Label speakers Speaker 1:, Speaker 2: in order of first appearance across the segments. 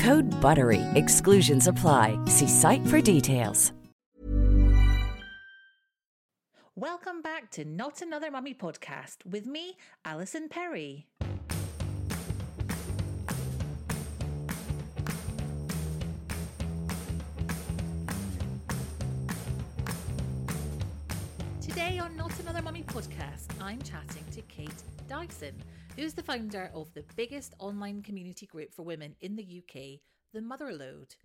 Speaker 1: Code BUTTERY. Exclusions apply. See site for details.
Speaker 2: Welcome back to Not Another Mummy podcast with me, Alison Perry. Today on Not Another Mummy podcast, I'm chatting to Kate Dyson, who's the founder of the biggest online community group for women in the UK, the Motherload.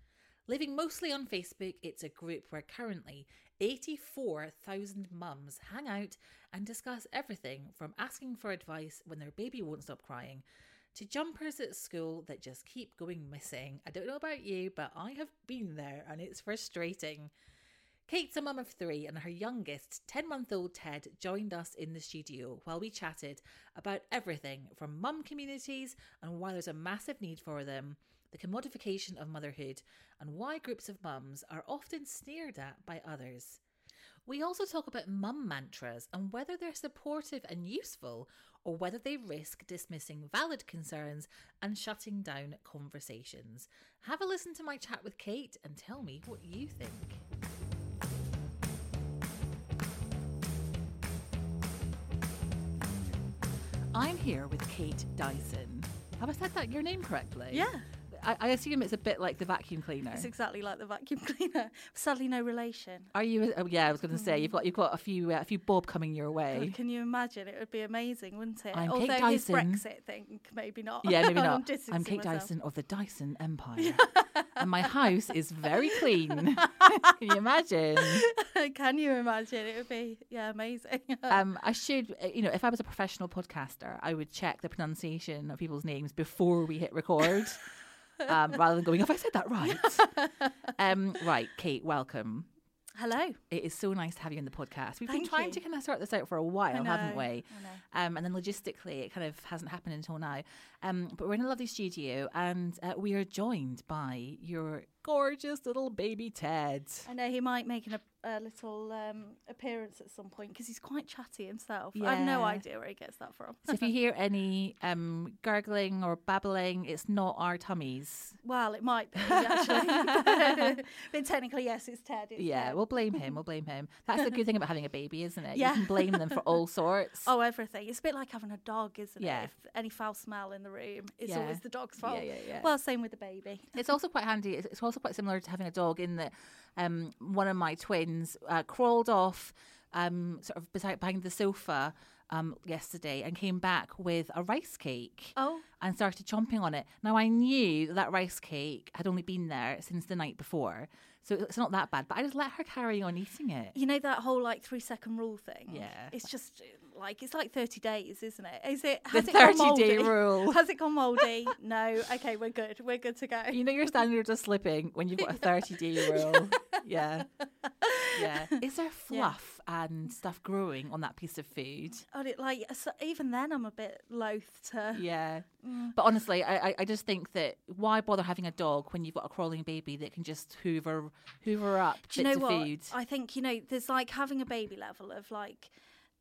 Speaker 2: Living mostly on Facebook, it's a group where currently 84,000 mums hang out and discuss everything from asking for advice when their baby won't stop crying to jumpers at school that just keep going missing. I don't know about you, but I have been there and it's frustrating. Kate's a mum of three, and her youngest, 10 month old Ted, joined us in the studio while we chatted about everything from mum communities and why there's a massive need for them, the commodification of motherhood, and why groups of mums are often sneered at by others. We also talk about mum mantras and whether they're supportive and useful or whether they risk dismissing valid concerns and shutting down conversations. Have a listen to my chat with Kate and tell me what you think. Here with Kate Dyson. Have I said that your name correctly?
Speaker 3: Yeah.
Speaker 2: I, I assume it's a bit like the vacuum cleaner.
Speaker 3: It's exactly like the vacuum cleaner. Sadly, no relation.
Speaker 2: Are you? Oh, yeah, I was going to say you've got you've got a few uh, a few bob coming your way.
Speaker 3: God, can you imagine? It would be amazing, wouldn't it?
Speaker 2: I'm
Speaker 3: Although
Speaker 2: Kate
Speaker 3: his
Speaker 2: Dyson.
Speaker 3: Brexit thing, maybe not.
Speaker 2: Yeah, maybe
Speaker 3: I'm
Speaker 2: not. I'm Kate
Speaker 3: myself.
Speaker 2: Dyson of the Dyson Empire, and my house is very clean. Can you imagine?
Speaker 3: can you imagine? It would be yeah, amazing.
Speaker 2: Um, I should, uh, you know, if I was a professional podcaster, I would check the pronunciation of people's names before we hit record, um, rather than going, "Have I said that right?" um, right, Kate, welcome.
Speaker 3: Hello.
Speaker 2: It is so nice to have you in the podcast. We've been trying
Speaker 3: you.
Speaker 2: to kind of sort this out for a while,
Speaker 3: know,
Speaker 2: haven't we? Um, and then logistically, it kind of hasn't happened until now. Um, but we're in a lovely studio, and uh, we are joined by your gorgeous little baby Ted.
Speaker 3: I know he might make an, a little um, appearance at some point because he's quite chatty himself. I have no idea where he gets that from.
Speaker 2: So if you hear any um, gurgling or babbling, it's not our tummies.
Speaker 3: well, it might be actually, but technically, yes, it's Ted. It's
Speaker 2: Yeah,
Speaker 3: Ted.
Speaker 2: we'll blame him. We'll blame him. That's the good thing about having a baby, isn't it?
Speaker 3: Yeah.
Speaker 2: You can blame them for all sorts.
Speaker 3: Oh, everything. It's a bit like having a dog, isn't
Speaker 2: Yeah.
Speaker 3: it? If any foul smell in the room, it's
Speaker 2: Yeah.
Speaker 3: always the dog's fault.
Speaker 2: yeah, yeah.
Speaker 3: Well, same with the baby.
Speaker 2: It's also quite handy. It's it's also quite similar to having a dog in that um, one of my twins uh, crawled off um, sort of beside behind the sofa um, yesterday and came back with a rice cake.
Speaker 3: Oh.
Speaker 2: And started chomping on it. Now I knew that, that rice cake had only been there since the night before, so it's not that bad. But I just let her carry on eating it.
Speaker 3: You know that whole like three second rule thing?
Speaker 2: Yeah.
Speaker 3: It's just like it's like thirty days, isn't it? Is it
Speaker 2: The
Speaker 3: has it gone
Speaker 2: 30-day
Speaker 3: mouldy?
Speaker 2: rule.
Speaker 3: Has it gone mouldy? no. Okay, we're good. We're good to go.
Speaker 2: You know your standards are slipping when you've got a 30 day rule. Yeah. Yeah. Is there fluff and stuff growing on that piece of food?
Speaker 3: And it like so even then I'm a bit loath to
Speaker 2: Yeah.
Speaker 3: Mm.
Speaker 2: But honestly, I, I- just think that why bother having a dog when you've got a crawling baby that can just hoover hoover up
Speaker 3: Do you
Speaker 2: bits
Speaker 3: know
Speaker 2: of
Speaker 3: what?
Speaker 2: food?
Speaker 3: I think you know there's like having a baby level of like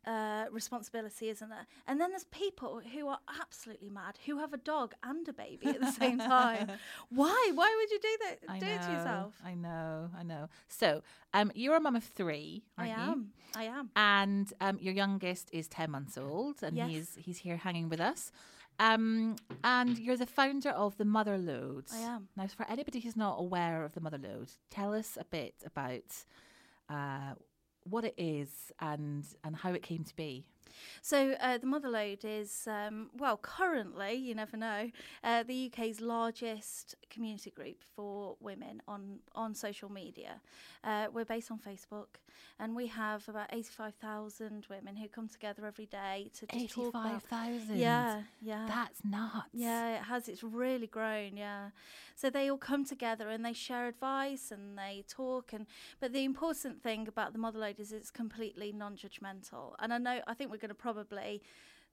Speaker 3: uh, responsibility, isn't there? And then there's people who are absolutely mad who have a dog and a baby at the same time. Why? Why would you do that?
Speaker 2: I
Speaker 3: do
Speaker 2: know,
Speaker 3: it to yourself.
Speaker 2: I know, I know. So, um, you're a mum of three,
Speaker 3: I
Speaker 2: aren't you?
Speaker 3: am. I am.
Speaker 2: And um, your youngest is ten months old, and
Speaker 3: Yes.
Speaker 2: he's he's here hanging with us. Um, and you're the founder of the Motherload.
Speaker 3: I am.
Speaker 2: Now, for anybody who's not aware of the Motherload, tell us a bit about uh, what it is and and how it came to be.
Speaker 3: So uh, the Motherload is, um, well, currently, you never know, uh, the UK's largest community group for women on on social media. Uh, we're based on Facebook, and we have about eighty-five thousand women who come together every day to just talk about.
Speaker 2: Eighty-five thousand.
Speaker 3: Yeah, yeah.
Speaker 2: That's nuts.
Speaker 3: Yeah, it has. It's really grown. Yeah, so they all come together and they share advice and they talk. And but the important thing about the Motherload is it's completely non-judgmental. And I know I think we're going to probably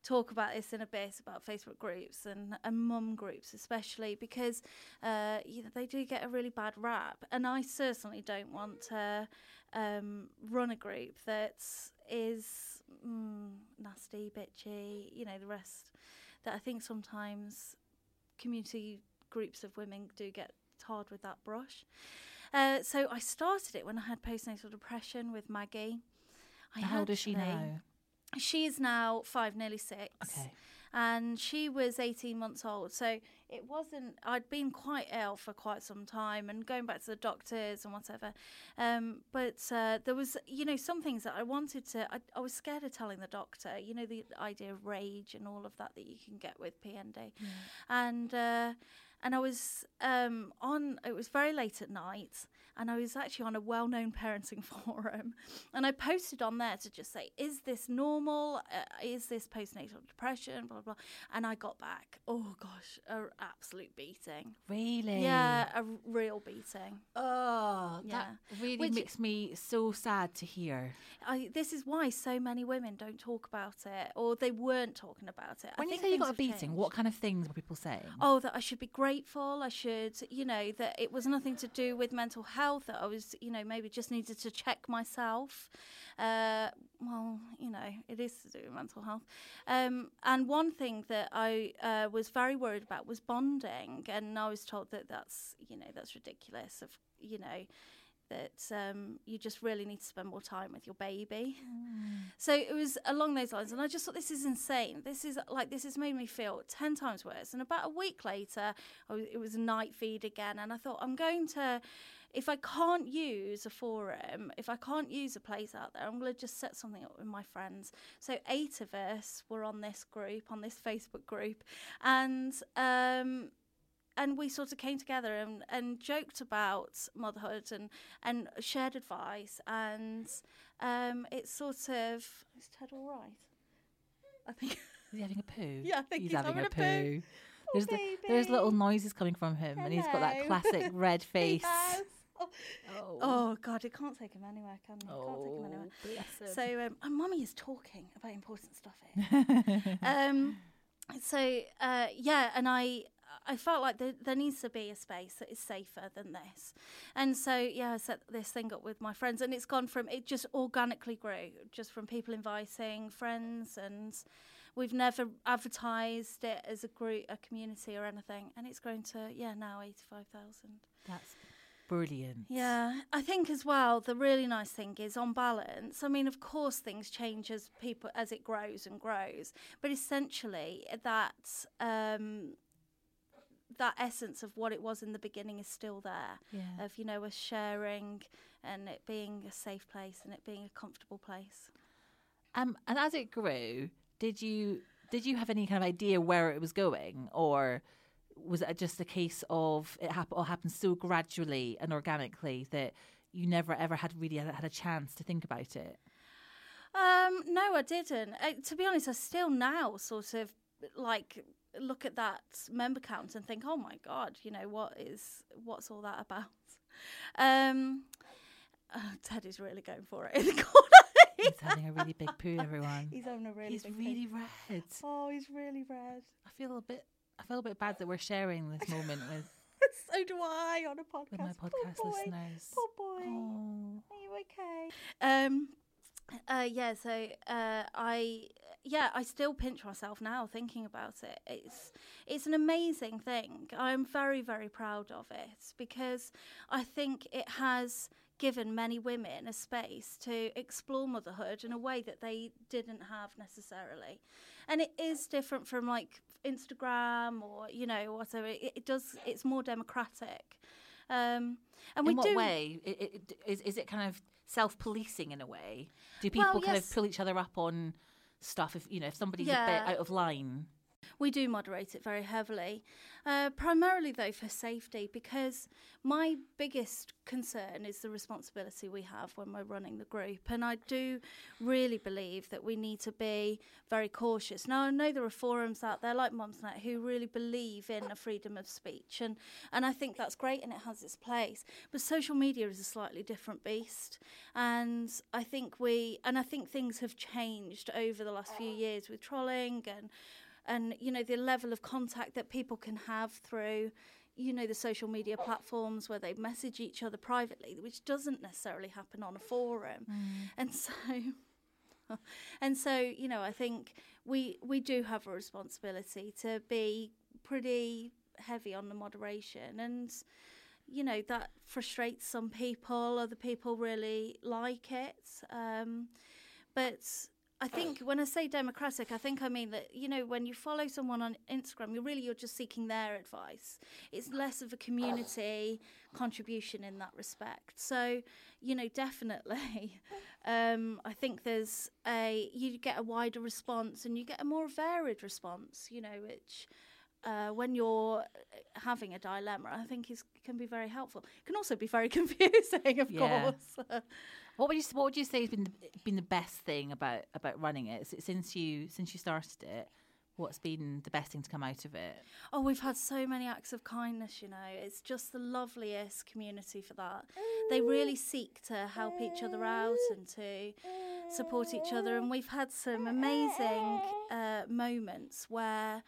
Speaker 3: talk about this in a bit about Facebook groups and, and mum groups, especially because uh, you know, they do get a really bad rap. And I certainly don't want to um, run a group that is mm, nasty, bitchy, you know, the rest that I think sometimes community groups of women do get tarred with that brush. Uh, so I started it when I had postnatal depression with Maggie. I
Speaker 2: How old is she
Speaker 3: actually-
Speaker 2: now?
Speaker 3: She is now five, nearly six.
Speaker 2: Okay.
Speaker 3: And she was 18 months old. So it wasn't, I'd been quite ill for quite some time and going back to the doctors and whatever. Um, but uh, there was, you know, some things that I wanted to, I, I was scared of telling the doctor, you know, the idea of rage and all of that that you can get with PND. And, uh, and I was um, on, it was very late at night, and I was actually on a well known parenting forum. And I posted on there to just say, is this normal? Uh, is this postnatal depression? Blah, blah, blah. And I got back, oh gosh, an absolute beating.
Speaker 2: Really?
Speaker 3: Yeah, a real beating.
Speaker 2: Oh,
Speaker 3: Yeah.
Speaker 2: that really
Speaker 3: Which-
Speaker 2: makes me so sad to hear.
Speaker 3: I, this is why so many women don't talk about it, or they weren't talking about it.
Speaker 2: When
Speaker 3: I
Speaker 2: you
Speaker 3: think
Speaker 2: say you got a beating,
Speaker 3: changed.
Speaker 2: what kind of things were people saying?
Speaker 3: Oh, that I should be grateful. I should, you know, that it was nothing to do with mental health. That I was, you know, maybe just needed to check myself. Uh, well, you know, it is to do with mental health. Um, and one thing that I uh, was very worried about was bonding, and I was told that that's, you know, that's ridiculous. Of, you know. That um, you just really need to spend more time with your baby. So it was along those lines, and I just thought this is insane. This is like this has made me feel ten times worse. And about a week later, I was, it was night feed again, and I thought I'm going to, if I can't use a forum, if I can't use a place out there, I'm going to just set something up with my friends. So eight of us were on this group, on this Facebook group, and um, and we sort of came together and, and joked about motherhood and, and shared advice and um, it's sort of is Ted all right? I think
Speaker 2: Is he having a poo?
Speaker 3: Yeah, I think
Speaker 2: he's,
Speaker 3: he's
Speaker 2: having,
Speaker 3: having
Speaker 2: a
Speaker 3: a poo.
Speaker 2: poo. There's, the, there's little noises coming from him, and he's got that classic red face.
Speaker 3: Oh.
Speaker 2: Oh.
Speaker 3: oh God, it can't take him anywhere, can it? Can't take him anywhere.
Speaker 2: bless him.
Speaker 3: So um, and mummy is talking about important stuff here. um, so uh, yeah, and I I felt like there, there needs to be a space that is safer than this, and so yeah, I set this thing up with my friends, and it's gone from it just organically grew, just from people inviting friends, and we've never advertised it as a group, a community, or anything, and it's grown to yeah now eighty five thousand.
Speaker 2: That's brilliant.
Speaker 3: Yeah, I think as well the really nice thing is on balance. I mean, of course, things change as people as it grows and grows, but essentially that um, that essence of what it was in the beginning is still there.
Speaker 2: Yeah.
Speaker 3: Of you know us sharing and it being a safe place and it being a comfortable place.
Speaker 2: Um, and as it grew, did you did you have any kind of idea where it was going, or was it just a case of it hap- all happened so gradually and organically that you never ever had really had a chance to think about it?
Speaker 3: Um, no, I didn't. Uh, to be honest, I still now sort of like look at that member count and think, oh my god, you know what is what's all that about? Um, Ted is really going for it in the corner.
Speaker 2: He's having a really big poo, everyone.
Speaker 3: He's having a really poo.
Speaker 2: He's
Speaker 3: big
Speaker 2: really
Speaker 3: poo.
Speaker 2: red.
Speaker 3: Oh, he's really red.
Speaker 2: I feel a bit. I feel a bit bad that we're sharing this moment with
Speaker 3: so do I on a podcast.
Speaker 2: with my
Speaker 3: Poor
Speaker 2: podcast
Speaker 3: boy.
Speaker 2: listeners.
Speaker 3: Poor boy.
Speaker 2: Oh.
Speaker 3: Are you okay? Um, uh, yeah. So, uh, I, yeah, I still pinch myself now thinking about it. It's, it's an amazing thing. I'm very, very proud of it because I think it has given many women a space to explore motherhood in a way that they didn't have necessarily. And it is different from like Instagram or you know whatever. It, it does. It's more democratic. Um, and we
Speaker 2: in what
Speaker 3: do.
Speaker 2: way? I- I- d- is, is it kind of self policing in a way? Do people
Speaker 3: Well,
Speaker 2: kind
Speaker 3: yes.
Speaker 2: of pull each other up on stuff if you know if somebody's a bit out of line?
Speaker 3: We do moderate it very heavily, uh, primarily though for safety, because my biggest concern is the responsibility we have when we're running the group. And I do really believe that we need to be very cautious. Now, I know there are forums out there like Mumsnet who really believe in a freedom of speech, and, and I think that's great and it has its place. But social media is a slightly different beast. And I think we, and I think things have changed over the last few years with trolling and and you know the level of contact that people can have through you know the social media platforms where they message each other privately which doesn't necessarily happen on a forum. And so and so you know i think we we do have a responsibility to be pretty heavy on the moderation and you know that frustrates some people other people really like it. Um, but I think when I say democratic, I think I mean that you know when you follow someone on Instagram, you're really you're just seeking their advice. It's less of a community contribution in that respect. So you know definitely, um, I think there's a you get a wider response and you get a more varied response. You know which. Uh, when you're having a dilemma, I think is can be very helpful. It can also be very confusing, of
Speaker 2: Yeah.
Speaker 3: course.
Speaker 2: What would you What would you say has been the, been the best thing about about running it since you since you started it? What's been the best thing to come out of it?
Speaker 3: Oh, we've had so many acts of kindness, you know. It's just the loveliest community for that. They really seek to help each other out and to support each other. And we've had some amazing uh, moments where,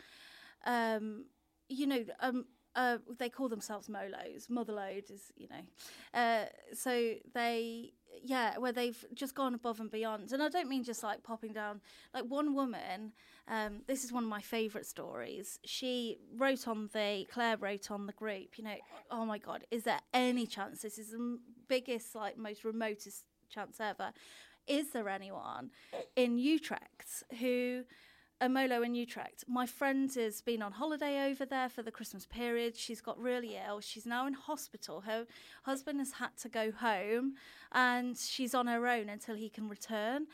Speaker 3: um, you know, um, uh, they call themselves Molos. Motherload is, you know. Uh, so they, yeah, where they've just gone above and beyond. And I don't mean just like popping down. Like one woman, um, this is one of my favourite stories. She wrote on the, Claire wrote on the group, you know, oh my God, is there any chance? This is the biggest, like, most remotest chance ever. Is there anyone in Utrecht who a Molo in Utrecht. My friend has been on holiday over there for the Christmas period. She's got really ill. She's now in hospital. Her husband has had to go home and she's on her own until he can return.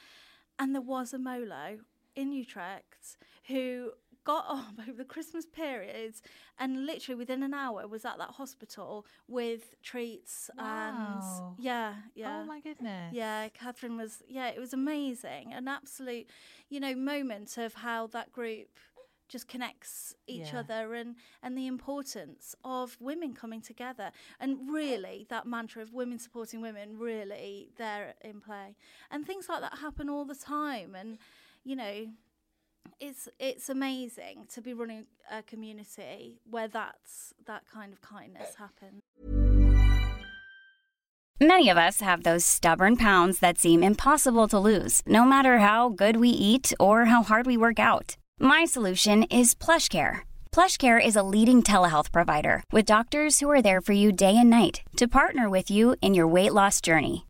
Speaker 3: And there was a Molo in Utrecht who got on over the Christmas period and literally within an hour was at that hospital with treats
Speaker 2: Wow.
Speaker 3: and yeah, yeah.
Speaker 2: Oh my goodness!
Speaker 3: Yeah, Catherine was. Yeah, it was amazing. An absolute, you know, moment of how that group just connects each
Speaker 2: Yeah.
Speaker 3: other and and the importance of women coming together and really that mantra of women supporting women really there in play and things like that happen all the time and you know it's it's amazing to be running a community where that's that kind of kindness happens
Speaker 4: Many of us have those stubborn pounds that seem impossible to lose, no matter how good we eat or how hard we work out. My solution is PlushCare. PlushCare is a leading telehealth provider with doctors who are there for you day and night to partner with you in your weight loss journey.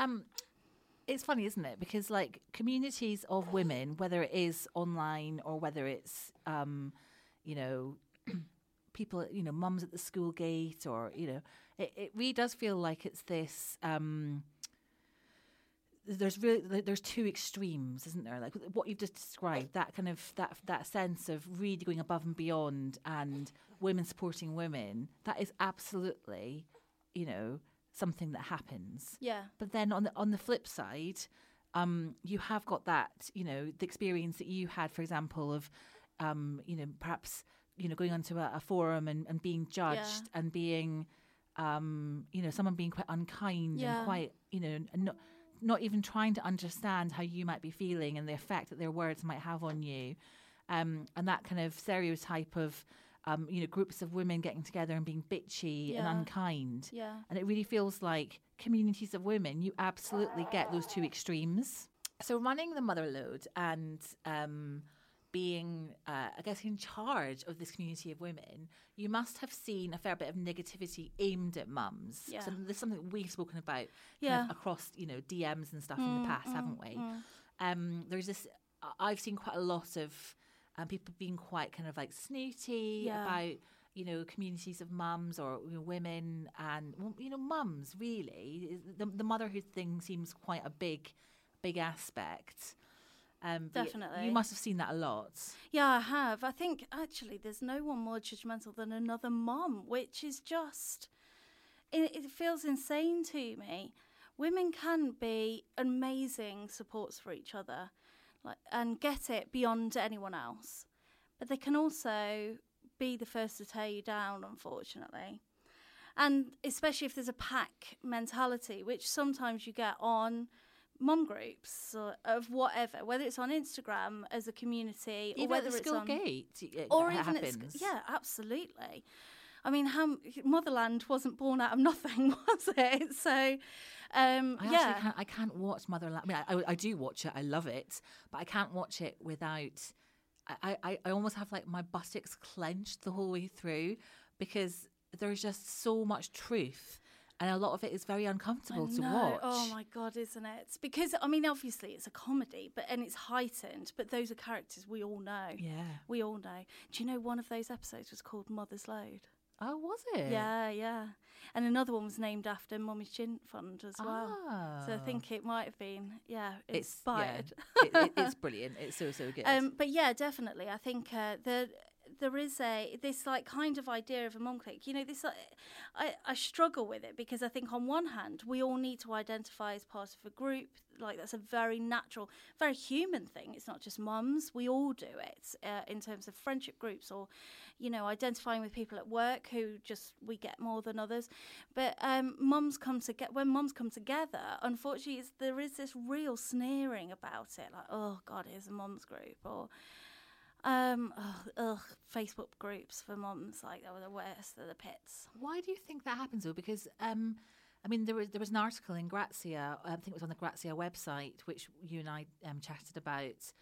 Speaker 2: Um, it's funny, isn't it? Because like communities of women, whether it is online or whether it's um, you know, people, you know, mums at the school gate, or you know, it, it really does feel like it's this. Um, there's really there's two extremes, isn't there? Like what you've just described, that kind of that that sense of really going above and beyond, and women supporting women. That is absolutely, you know, something that happens.
Speaker 3: yeah
Speaker 2: But then on the on the flip side, um, you have got that, you know, the experience that you had, for example, of, um, you know, perhaps, you know, going onto a, a forum and, and being judged
Speaker 3: Yeah.
Speaker 2: and being, um, you know, someone being quite unkind
Speaker 3: Yeah.
Speaker 2: and quite, you know, and not, not even trying to understand how you might be feeling and the effect that their words might have on you. Um, and that kind of stereotype of, um, you know, groups of women getting together and being bitchy and unkind.
Speaker 3: Yeah.
Speaker 2: And it really feels like communities of women, you absolutely get those two extremes. So running the Motherload and um, being, uh, I guess, in charge of this community of women, you must have seen a fair bit of negativity aimed at mums.
Speaker 3: Yeah.
Speaker 2: So there's something we've spoken about
Speaker 3: Yeah. Mm,
Speaker 2: of across, you know, DMs and stuff in the past, haven't we? Um, there's this, I've seen quite a lot of um, people being quite kind of like snooty
Speaker 3: Yeah.
Speaker 2: about you know communities of mums or you know, women and you know mums really the, the motherhood thing seems quite a big big aspect um
Speaker 3: Definitely.
Speaker 2: you must have seen that a lot
Speaker 3: Yeah, I have. I think actually there's no one more judgmental than another mom, which is just, it, it feels insane to me. Women can be amazing supports for each other like, and get it beyond anyone else, but they can also be the first to tear you down, unfortunately. And especially if there's a pack mentality, which sometimes you get on mom groups or of whatever, whether it's on Instagram as a community or
Speaker 2: even
Speaker 3: whether
Speaker 2: at the
Speaker 3: it's on
Speaker 2: gate it,
Speaker 3: or even at
Speaker 2: happens
Speaker 3: sc- yeah, absolutely. I mean, how Motherland wasn't born out of nothing, was it? So, um,
Speaker 2: I
Speaker 3: yeah,
Speaker 2: actually can't. I can't watch Motherland. I mean, I, I, I do watch it. I love it, but I can't watch it without. I, I, I almost have like my buttocks clenched the whole way through because there's just so much truth, and a lot of it is very uncomfortable to
Speaker 3: No,
Speaker 2: watch.
Speaker 3: Oh my god, isn't it? Because I mean, obviously it's a comedy, but and it's heightened. But those are characters we all know.
Speaker 2: Yeah.
Speaker 3: we all know. Do you know one of those episodes was called Mother's Load?
Speaker 2: Oh, was it?
Speaker 3: Yeah, yeah. And another one was named after Mummy's Chin Fund as well. So I
Speaker 2: Ah.
Speaker 3: think it might have been, yeah,
Speaker 2: It's
Speaker 3: inspired.
Speaker 2: Yeah, it, it, it's brilliant. It's so so good.
Speaker 3: Um, but yeah, definitely. I think uh, the there is a this like kind of idea of a mum clique. You know, this I I struggle with it because I think on one hand we all need to identify as part of a group. Like that's a very natural, very human thing. It's not just mums. We all do it uh, in terms of friendship groups or, you know, identifying with people at work who just we get more than others. But um, mums come to get when mums come together. Unfortunately, there is this real sneering about it. Like, oh God, here's a mums group or. Um, ugh, ugh, Facebook groups for mums, like, they were the worst, they're the pits.
Speaker 2: Why do you think that happens though? Because um, I mean, there was there was an article in Grazia. I think it was on the Grazia website, which you and I um, chatted about,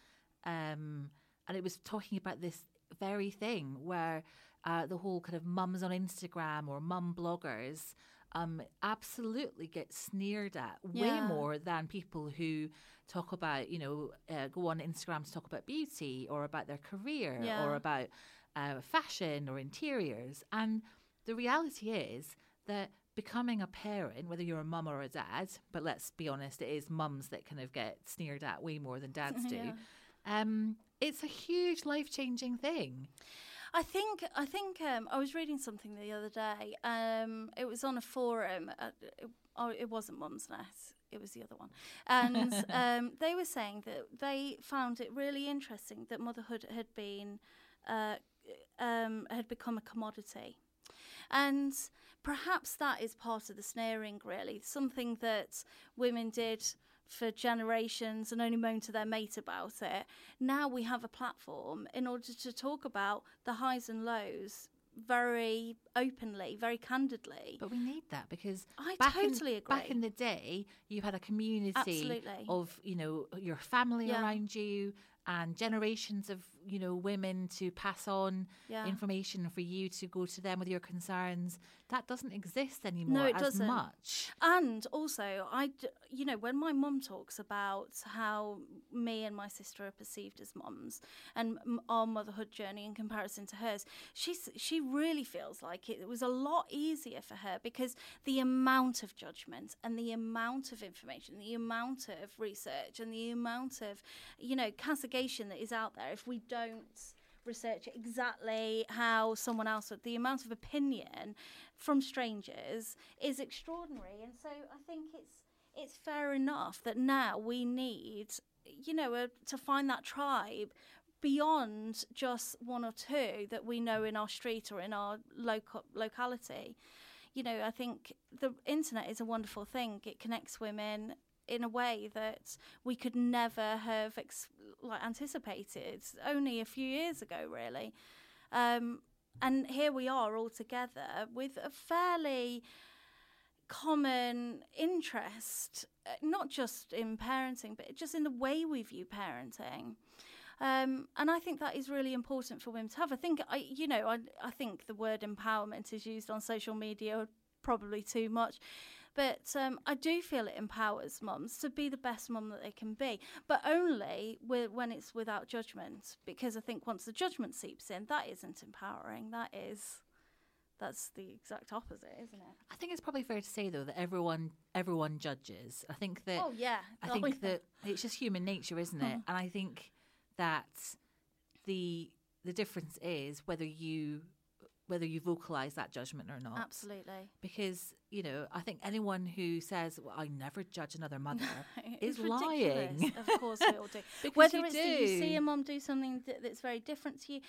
Speaker 2: um, and it was talking about this very thing where uh, the whole kind of mums on Instagram or mum bloggers um, absolutely get sneered at way
Speaker 3: Yeah.
Speaker 2: more than people who talk about, you know, uh, go on Instagram to talk about beauty or about their career
Speaker 3: Yeah.
Speaker 2: or about uh, fashion or interiors. And the reality is that becoming a parent, whether you're a mum or a dad, but let's be honest, it is mums that kind of get sneered at way more than dads do.
Speaker 3: Yeah.
Speaker 2: Um, it's a huge life changing thing.
Speaker 3: I think I think um, I was reading something the other day. Um, it was on a forum. Uh, it, oh, it wasn't Mumsnet. It was the other one, and um, they were saying that they found it really interesting that motherhood had been uh, um, had become a commodity. And perhaps that is part of the snaring, really. Something that women did for generations and only moan to their mate about it. Now we have a platform in order to talk about the highs and lows very openly, very candidly.
Speaker 2: But we need that because
Speaker 3: I
Speaker 2: back in-
Speaker 3: totally
Speaker 2: Back in the day, you had a community
Speaker 3: Absolutely.
Speaker 2: of you know your family
Speaker 3: Yeah.
Speaker 2: around you and generations of you know women to pass on
Speaker 3: Yeah.
Speaker 2: information for you to go to them with your concerns. That doesn't exist anymore
Speaker 3: no,
Speaker 2: it
Speaker 3: doesn't.
Speaker 2: much.
Speaker 3: And also, i you know, when my mum talks about how me and my sister are perceived as mums and our motherhood journey in comparison to hers, she's she really feels like it was a lot easier for her because the amount of judgment and the amount of information, the amount of research and the amount of, you know, castigation that is out there if we don't research exactly how someone else the amount of opinion from strangers is extraordinary and so i think it's it's fair enough that now we need, you know, a, to find that tribe beyond just one or two that we know in our street or in our local locality. You know, I think the internet is a wonderful thing. It connects women in a way that we could never have ex- like anticipated only a few years ago, really. Um, and here we are all together with a fairly common interest, uh, not just in parenting, but just in the way we view parenting. Um, and I think that is really important for women to have. I think, I, you know, I, I think the word empowerment is used on social media probably too much. But um, I do feel it empowers mums to be the best mum that they can be, but only with, when it's without judgment. Because I think once the judgment seeps in, that isn't empowering. That is, that's the exact opposite, isn't it?
Speaker 2: I think it's probably fair to say though that everyone everyone judges. I think that
Speaker 3: Oh yeah,
Speaker 2: I
Speaker 3: Oh,
Speaker 2: think
Speaker 3: yeah.
Speaker 2: that it's just human nature, isn't it? And I think that the the difference is whether you whether you vocalize that judgment or not.
Speaker 3: absolutely.
Speaker 2: Because you know, I think anyone who says, "Well, I never judge another mother," is
Speaker 3: ridiculous.
Speaker 2: lying.
Speaker 3: Of course, we all do.
Speaker 2: Because
Speaker 3: Whether
Speaker 2: you
Speaker 3: it's do. you see a mom do something that, that's very different to you,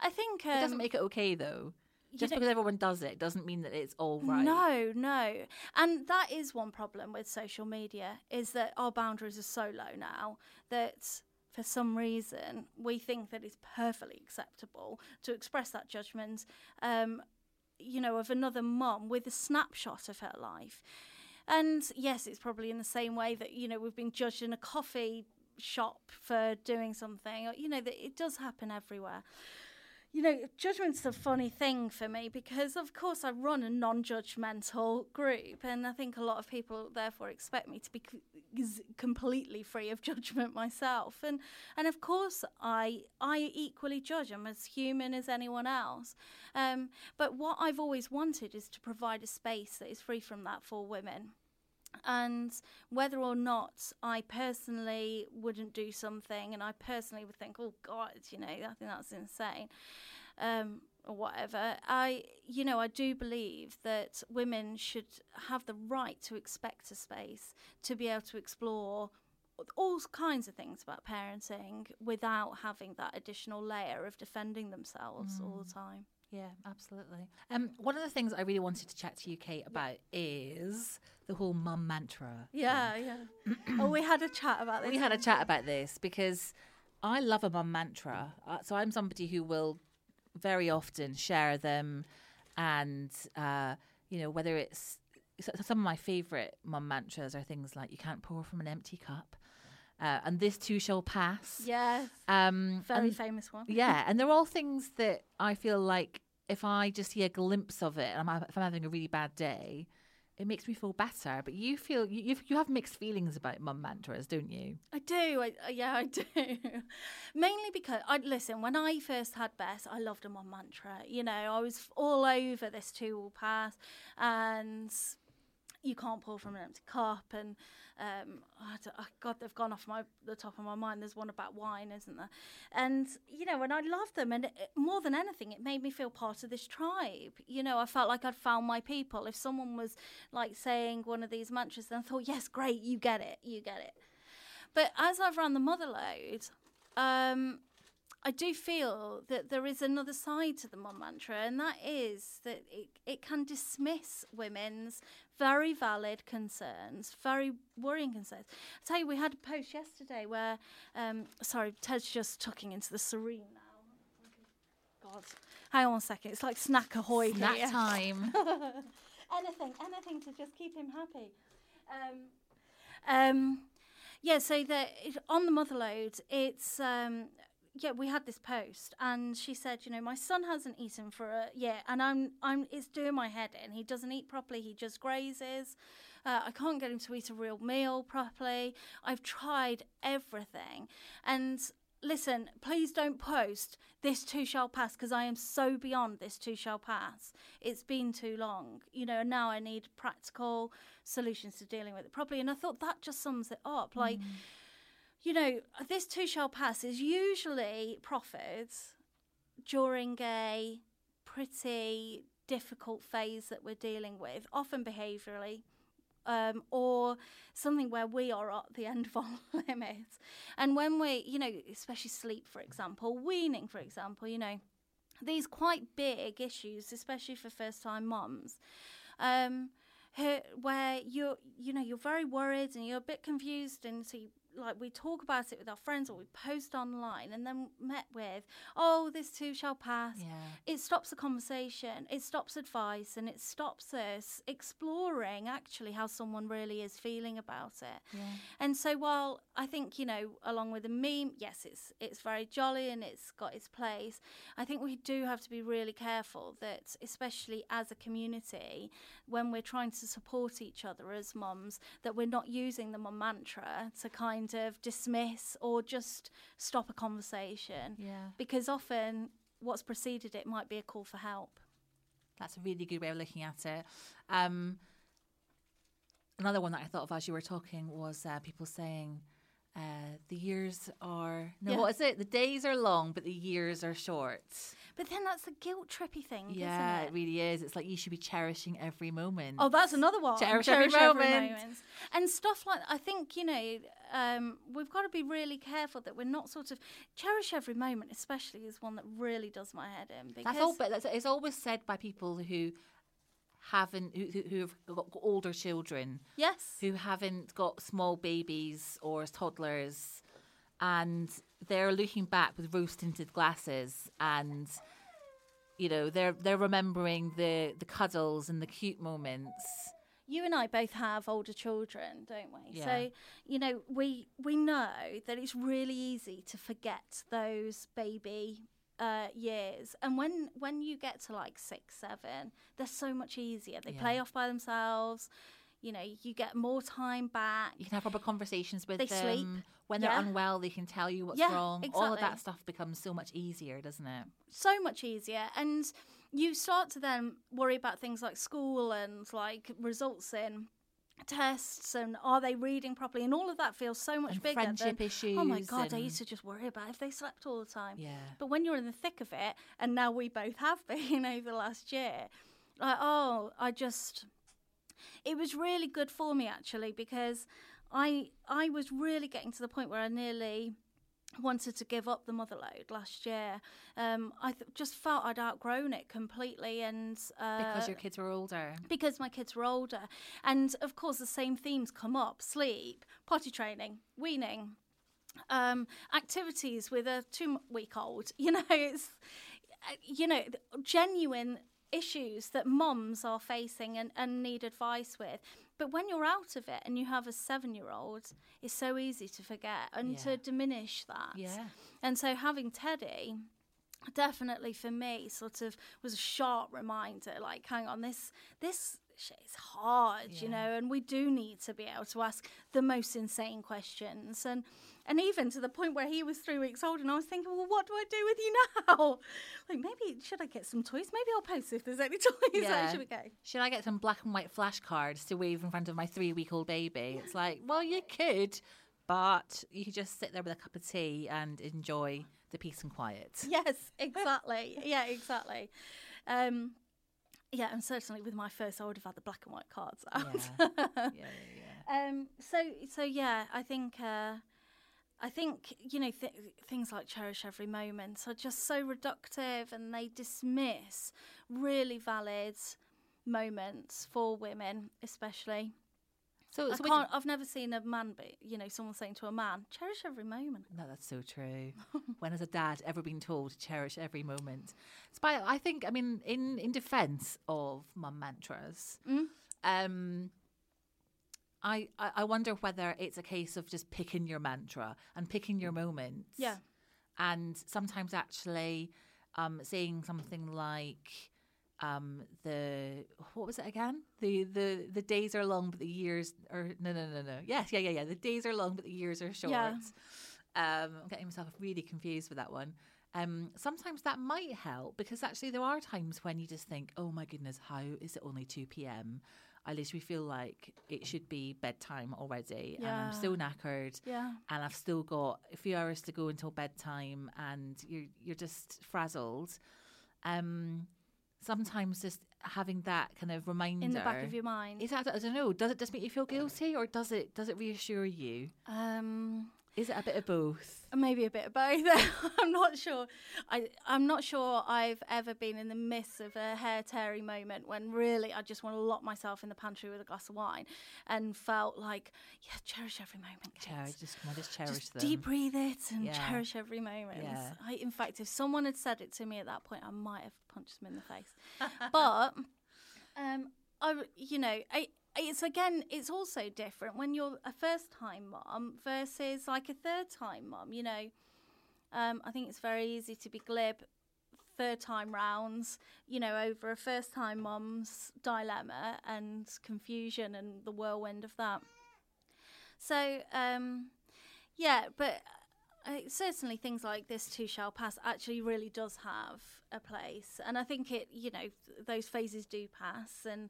Speaker 3: I think um,
Speaker 2: it doesn't make it okay though. Just because everyone does it doesn't mean that it's all right.
Speaker 3: No, no. And that is one problem with social media is that our boundaries are so low now that for some reason we think that it's perfectly acceptable to express that judgment um, you know of another mum with a snapshot of her life. And yes, it's probably in the same way that you know we've been judged in a coffee shop for doing something. You know that it does happen everywhere you know, judgment's a funny thing for me because, of course, I run a non judgmental group, and I think a lot of people therefore expect me to be c- completely free of judgment myself. And, and of course, I, I equally judge. I'm as human as anyone else. Um, but what I've always wanted is to provide a space that is free from that for women and whether or not I personally wouldn't do something, and I personally would think, oh God, you know, I think that's insane, um, or whatever. I, you know, I do believe that women should have the right to expect a space to be able to explore all kinds of things about parenting without having that additional layer of defending themselves all the time.
Speaker 2: Yeah, absolutely. Um, one of the things I really wanted to chat to you, Kate, about is the whole mum mantra.
Speaker 3: Yeah, yeah. oh, we had a chat about this.
Speaker 2: We had a chat about this because I love a mum mantra. Uh, so I'm somebody who will very often share them, and uh, you know whether it's so- some of my favourite mum mantras are things like "You can't pour from an empty cup," uh, and "This too shall pass."
Speaker 3: Yes.
Speaker 2: Um,
Speaker 3: Very
Speaker 2: and-
Speaker 3: famous one.
Speaker 2: yeah, and they're all things that I feel like if I just see a glimpse of it, and I'm, if I'm having a really bad day, it makes me feel better. But you feel you you've, mixed feelings about mum mantras, don't you?
Speaker 3: I do. I, uh, yeah, I do. Mainly because I listen. When I first had Bess, I loved him on mantra. You know, I was all over this too will pass, and you can't pour from an empty cup. And um, oh, God, they've gone off my the top of my mind. There's one about wine, isn't there? And you know, and I loved them. And it, more than anything, it made me feel part of this tribe. You know, I felt like I'd found my people. If someone was like saying one of these mantras, then I thought, yes, great, you get it, you get it. But as I've run the motherload, um, I do feel that there is another side to the mum mantra, and that is that it, it can dismiss women's very valid concerns, very worrying concerns. I tell you, we had a post yesterday where, um, sorry, Ted's just tucking into the serene now. God, hang on a second. It's like snack ahoy
Speaker 2: Snack
Speaker 3: here.
Speaker 2: time.
Speaker 3: anything, anything to just keep him happy. Um, um, yeah, so the on the motherload, it's um, yeah, we had this post, and she said, you know, my son hasn't eaten for a yeah, and I'm I'm it's doing my head in. He doesn't eat properly. He just grazes. Uh, I can't get him to eat a real meal properly. I've tried everything, and listen, please don't post this too shall pass because I am so beyond this too shall pass. It's been too long, you know, and now I need practical solutions to dealing with it properly. And I thought that just sums it up. Like, you know, this too shall pass is usually proffered during a pretty difficult phase that we're dealing with, often behaviourally, um, or something where we are at the end of our limits. And when we, you know, especially sleep, for example, weaning, for example, you know, these quite big issues, especially for first time moms. Um, where you're, you know, you're very worried and you're a bit confused, and so you like we talk about it with our friends or we post online and then met with oh this too shall pass.
Speaker 2: Yeah.
Speaker 3: it stops the conversation it stops advice and it stops us exploring actually how someone really is feeling about it. And so while i think you know along with the meme yes it's it's very jolly and it's got its place i think we do have to be really careful that especially as a community when we're trying to support each other as moms that we're not using the mom mantra to kind of dismiss or just stop a conversation
Speaker 2: Yeah.
Speaker 3: because often what's preceded it might be a call for help
Speaker 2: That's a really good way of looking at it. Um, another one that I thought of as you were talking was uh, people saying uh, the years are no,
Speaker 3: Yeah.
Speaker 2: what is it? The days are long, but the years are short.
Speaker 3: but then that's a guilt trippy thing
Speaker 2: Yeah,
Speaker 3: isn't
Speaker 2: it Yeah,
Speaker 3: it
Speaker 2: really is. It's like you should be cherishing every moment.
Speaker 3: Oh, that's another one.
Speaker 2: Cherish every moment.
Speaker 3: moments. And stuff like I think you know um, we've got to be really careful that we're not sort of cherish every moment. Especially is one that really does my head in because
Speaker 2: That's all. But that's, it's always said by people who haven't who who- who've got older children
Speaker 3: yes,
Speaker 2: who haven't got small babies or toddlers and they're looking back with rose tinted glasses and you know they're they're remembering the the cuddles and the cute moments
Speaker 3: you and I both have older children, don't we?
Speaker 2: Yeah.
Speaker 3: So you know we we know that it's really easy to forget those baby. Uh, years. And when when you get to like six seven they're so much easier. They play off by themselves. You know you get more time back.
Speaker 2: You can have proper conversations with
Speaker 3: They
Speaker 2: them.
Speaker 3: Sleep.
Speaker 2: when they're
Speaker 3: Yeah.
Speaker 2: unwell they can tell you what's
Speaker 3: Yeah,
Speaker 2: wrong. All of that stuff becomes so much easier doesn't it?
Speaker 3: So much easier. And you start to then worry about things like school and like results in tests and are they reading properly and all of that feels so much
Speaker 2: And
Speaker 3: bigger
Speaker 2: friendship
Speaker 3: than, oh my god i used to just worry about if they slept all the time
Speaker 2: Yeah.
Speaker 3: but when you're in the thick of it and now we both have been over the last year like oh i just it was really good for me actually because i i was really getting to the point where i nearly wanted to give up the mother load last year. Um, I th- just felt I'd outgrown it completely, and uh,
Speaker 2: because your kids were older
Speaker 3: because my kids were older, and of course the same themes come up: sleep, potty training, weaning, um, activities with a two-week-old. You know, it's uh, you know genuine issues that moms are facing and, and need advice with. But when you're out of it and you have a seven year old, it's so easy to forget and
Speaker 2: Yeah.
Speaker 3: to diminish that.
Speaker 2: Yeah.
Speaker 3: And so having Teddy definitely for me sort of was a sharp reminder like hang on this this shit is hard you know and we do need to be able to ask the most insane questions and and even to the point where he was three weeks old and I was thinking well what do I do with you now like maybe should I get some toys maybe I'll post if there's any toys like,
Speaker 2: Yeah.
Speaker 3: should we go
Speaker 2: Should I get some black and white flashcards to wave in front of my three week old baby? It's like, well, you could, but you could just sit there with a cup of tea and enjoy the peace and quiet.
Speaker 3: yes exactly yeah exactly um yeah and certainly with my first I would have had the black and white cards out
Speaker 2: Yeah. yeah, yeah, yeah.
Speaker 3: Um. So so yeah, I think uh, I think you know th- things like cherish every moment are just so reductive, and they dismiss really valid moments for women, especially.
Speaker 2: So,
Speaker 3: I
Speaker 2: so would
Speaker 3: can't. I've never seen a man be, you know, someone saying to a man, "Cherish every moment."
Speaker 2: No, that's so true. when has a dad ever been told to cherish every moment? It's by, I think, I mean, in, in defense of mum mantras,
Speaker 3: Mm.
Speaker 2: um, I, I wonder whether it's a case of just picking your mantra and picking your moments.
Speaker 3: Yeah.
Speaker 2: And sometimes actually um, saying something like, um, the what was it again? The the the days are long, but the years are no no no no. Yes, yeah yeah yeah. The days are long, but the years are short.
Speaker 3: Yeah.
Speaker 2: Um, I'm getting myself really confused with that one. Um, sometimes that might help because actually there are times when you just think, oh my goodness, how is it only two p.m. I literally feel like it should be bedtime already, and I'm still knackered
Speaker 3: Yeah.
Speaker 2: and I've still got a few hours to go until bedtime, and you're you're just frazzled. Um, sometimes just having that kind of reminder
Speaker 3: in the back of your mind.
Speaker 2: Is that I don't know. Does it just make you feel guilty, or does it does it reassure you?
Speaker 3: Um,
Speaker 2: Is it a bit of both?
Speaker 3: maybe a bit of both. I'm not sure. I I'm not sure I've ever been in the midst of a hair tearing moment when really I just want to lock myself in the pantry with a glass of wine, and felt like yeah, cherish every moment. Kate.
Speaker 2: Cherish, just on, just cherish
Speaker 3: Just
Speaker 2: them.
Speaker 3: deep breathe it and
Speaker 2: Yeah.
Speaker 3: cherish every moment.
Speaker 2: Yeah.
Speaker 3: I, in fact, if someone had said it to me at that point, I might have punched them in the face. but um, I, you know, I, it's again, it's also different when you're a first time mom versus like a third time mom. You know, um, I think it's very easy to be glib third time rounds, you know, over a first time mom's dilemma and confusion and the whirlwind of that. So, um, yeah, but uh, certainly things like this too shall pass actually really does have a place. And I think it, you know, th- those phases do pass and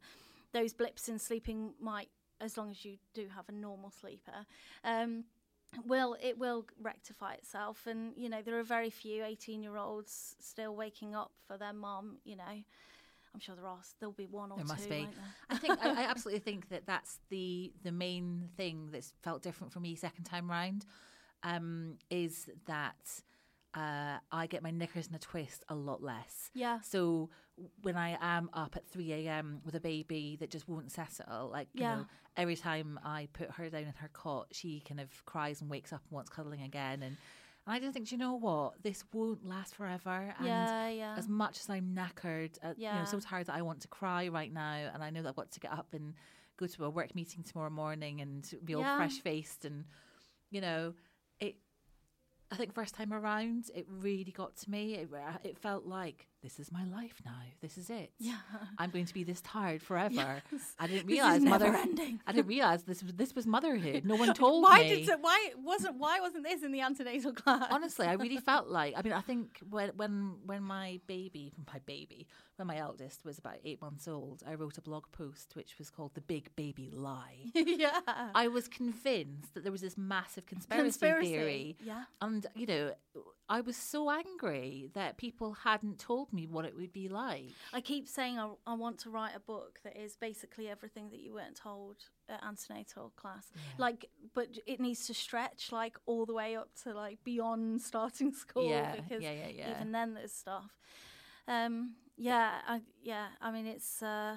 Speaker 3: those blips in sleeping might, as long as you do have a normal sleeper, um, will it will rectify itself. And you know there are very few 18 year olds still waking up for their mom you know. I'm sure there are there'll be one or
Speaker 2: There
Speaker 3: two
Speaker 2: must be. I think I, I absolutely think that that's the the main thing that's felt different for me second time round, um, is that uh, I get my knickers in a twist a lot less.
Speaker 3: Yeah.
Speaker 2: So when I am up at three a.m. with a baby that just won't settle, like you
Speaker 3: Yeah.
Speaker 2: know, every time I put her down in her cot, she kind of cries and wakes up and wants cuddling again, and. And I just think, do you know what? This won't last forever. And
Speaker 3: Yeah, yeah.
Speaker 2: as much as I'm knackered, uh, you know, so tired that I want to cry right now, and I know that I've got to get up and go to a work meeting tomorrow morning and be all
Speaker 3: Yeah.
Speaker 2: fresh faced, and you know. I think first time around, it really got to me. It, uh, it felt like this is my life now. This is it.
Speaker 3: Yeah.
Speaker 2: I'm going to be this tired forever.
Speaker 3: Yes.
Speaker 2: I didn't realize mother.
Speaker 3: ending.
Speaker 2: I didn't realize this was this was motherhood. No one told
Speaker 3: why
Speaker 2: me.
Speaker 3: did it, why wasn't why wasn't this in the antenatal class?
Speaker 2: Honestly, I really felt like. I mean, I think when when when my baby, my baby, when my eldest was about eight months old, I wrote a blog post which was called "The Big Baby Lie."
Speaker 3: yeah.
Speaker 2: I was convinced that there was this massive conspiracy,
Speaker 3: Conspiracy,
Speaker 2: theory,
Speaker 3: yeah.
Speaker 2: and you know, I was so angry that people hadn't told me what it would be like.
Speaker 3: I keep saying I, I want to write a book that is basically everything that you weren't told at antenatal class. Like, but it needs to stretch like all the way up to like beyond starting school.
Speaker 2: Yeah,
Speaker 3: because
Speaker 2: yeah, yeah, yeah.
Speaker 3: Even then, there's stuff. Um, yeah, I, yeah. I mean, it's uh,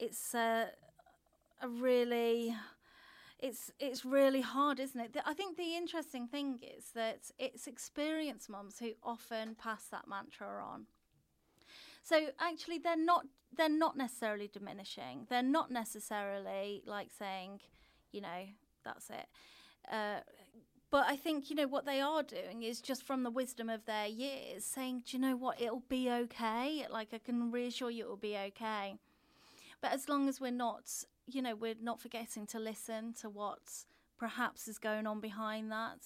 Speaker 3: it's uh, a really it's it's really hard, isn't it? I think the interesting thing is that it's experienced mums who often pass that mantra on. So actually, they're not they're not necessarily diminishing. They're not necessarily like saying, you know, that's it. Uh, but I think you know what they are doing is just from the wisdom of their years, saying, do you know what, it'll be okay. Like I can reassure you, it'll be okay. But as long as we're not, you know, we're not forgetting to listen to what perhaps is going on behind that,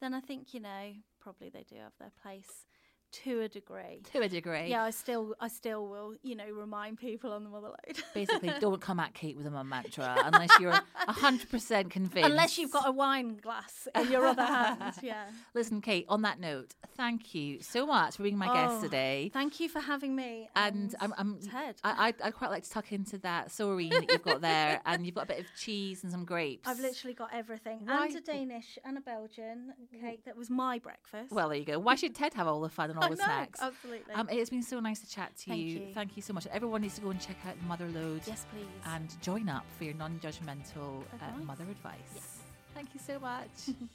Speaker 3: then I think, you know, probably they do have their place to a degree.
Speaker 2: To a degree,
Speaker 3: Yeah, I still, I still will, you know, remind people on the motherload.
Speaker 2: Basically, don't come at Kate with a mum mantra unless you're hundred percent convinced.
Speaker 3: Unless you've got a wine glass in your other hand. Yeah.
Speaker 2: Listen, Kate. On that note, thank you so much for being my guest
Speaker 3: Oh,
Speaker 2: today.
Speaker 3: Thank you for having me.
Speaker 2: And I'm, I'm
Speaker 3: Ted.
Speaker 2: I, I'd, I'd quite like to tuck into that soreen that you've got there, and you've got a bit of cheese and some grapes.
Speaker 3: I've literally got everything.
Speaker 2: Why-
Speaker 3: And a Danish and a Belgian cake that was my breakfast.
Speaker 2: Well, there you go. Why should Ted have all the fun and all the
Speaker 3: know,
Speaker 2: snacks?
Speaker 3: absolutely.
Speaker 2: Um, it's been so nice to chat to
Speaker 3: Thank
Speaker 2: you.
Speaker 3: you.
Speaker 2: Thank you so much. Everyone needs to go and check out Motherload.
Speaker 3: yes, please.
Speaker 2: And join up for your non-judgmental uh, mother advice.
Speaker 3: Yes.
Speaker 2: Thank you so much.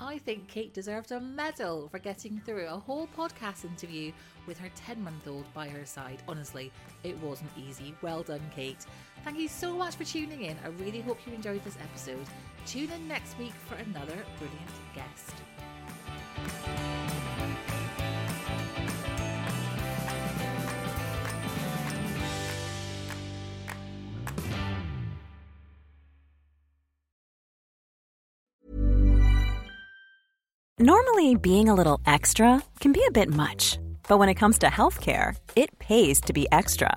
Speaker 2: I think Kate deserves a medal for getting through a whole podcast interview with her 10 month old by her side. Honestly, it wasn't easy. Well done, Kate. Thank you so much for tuning in. I really hope you enjoyed this episode. Tune in next week for another brilliant guest.
Speaker 5: Normally, being a little extra can be a bit much, but when it comes to healthcare, it pays to be extra.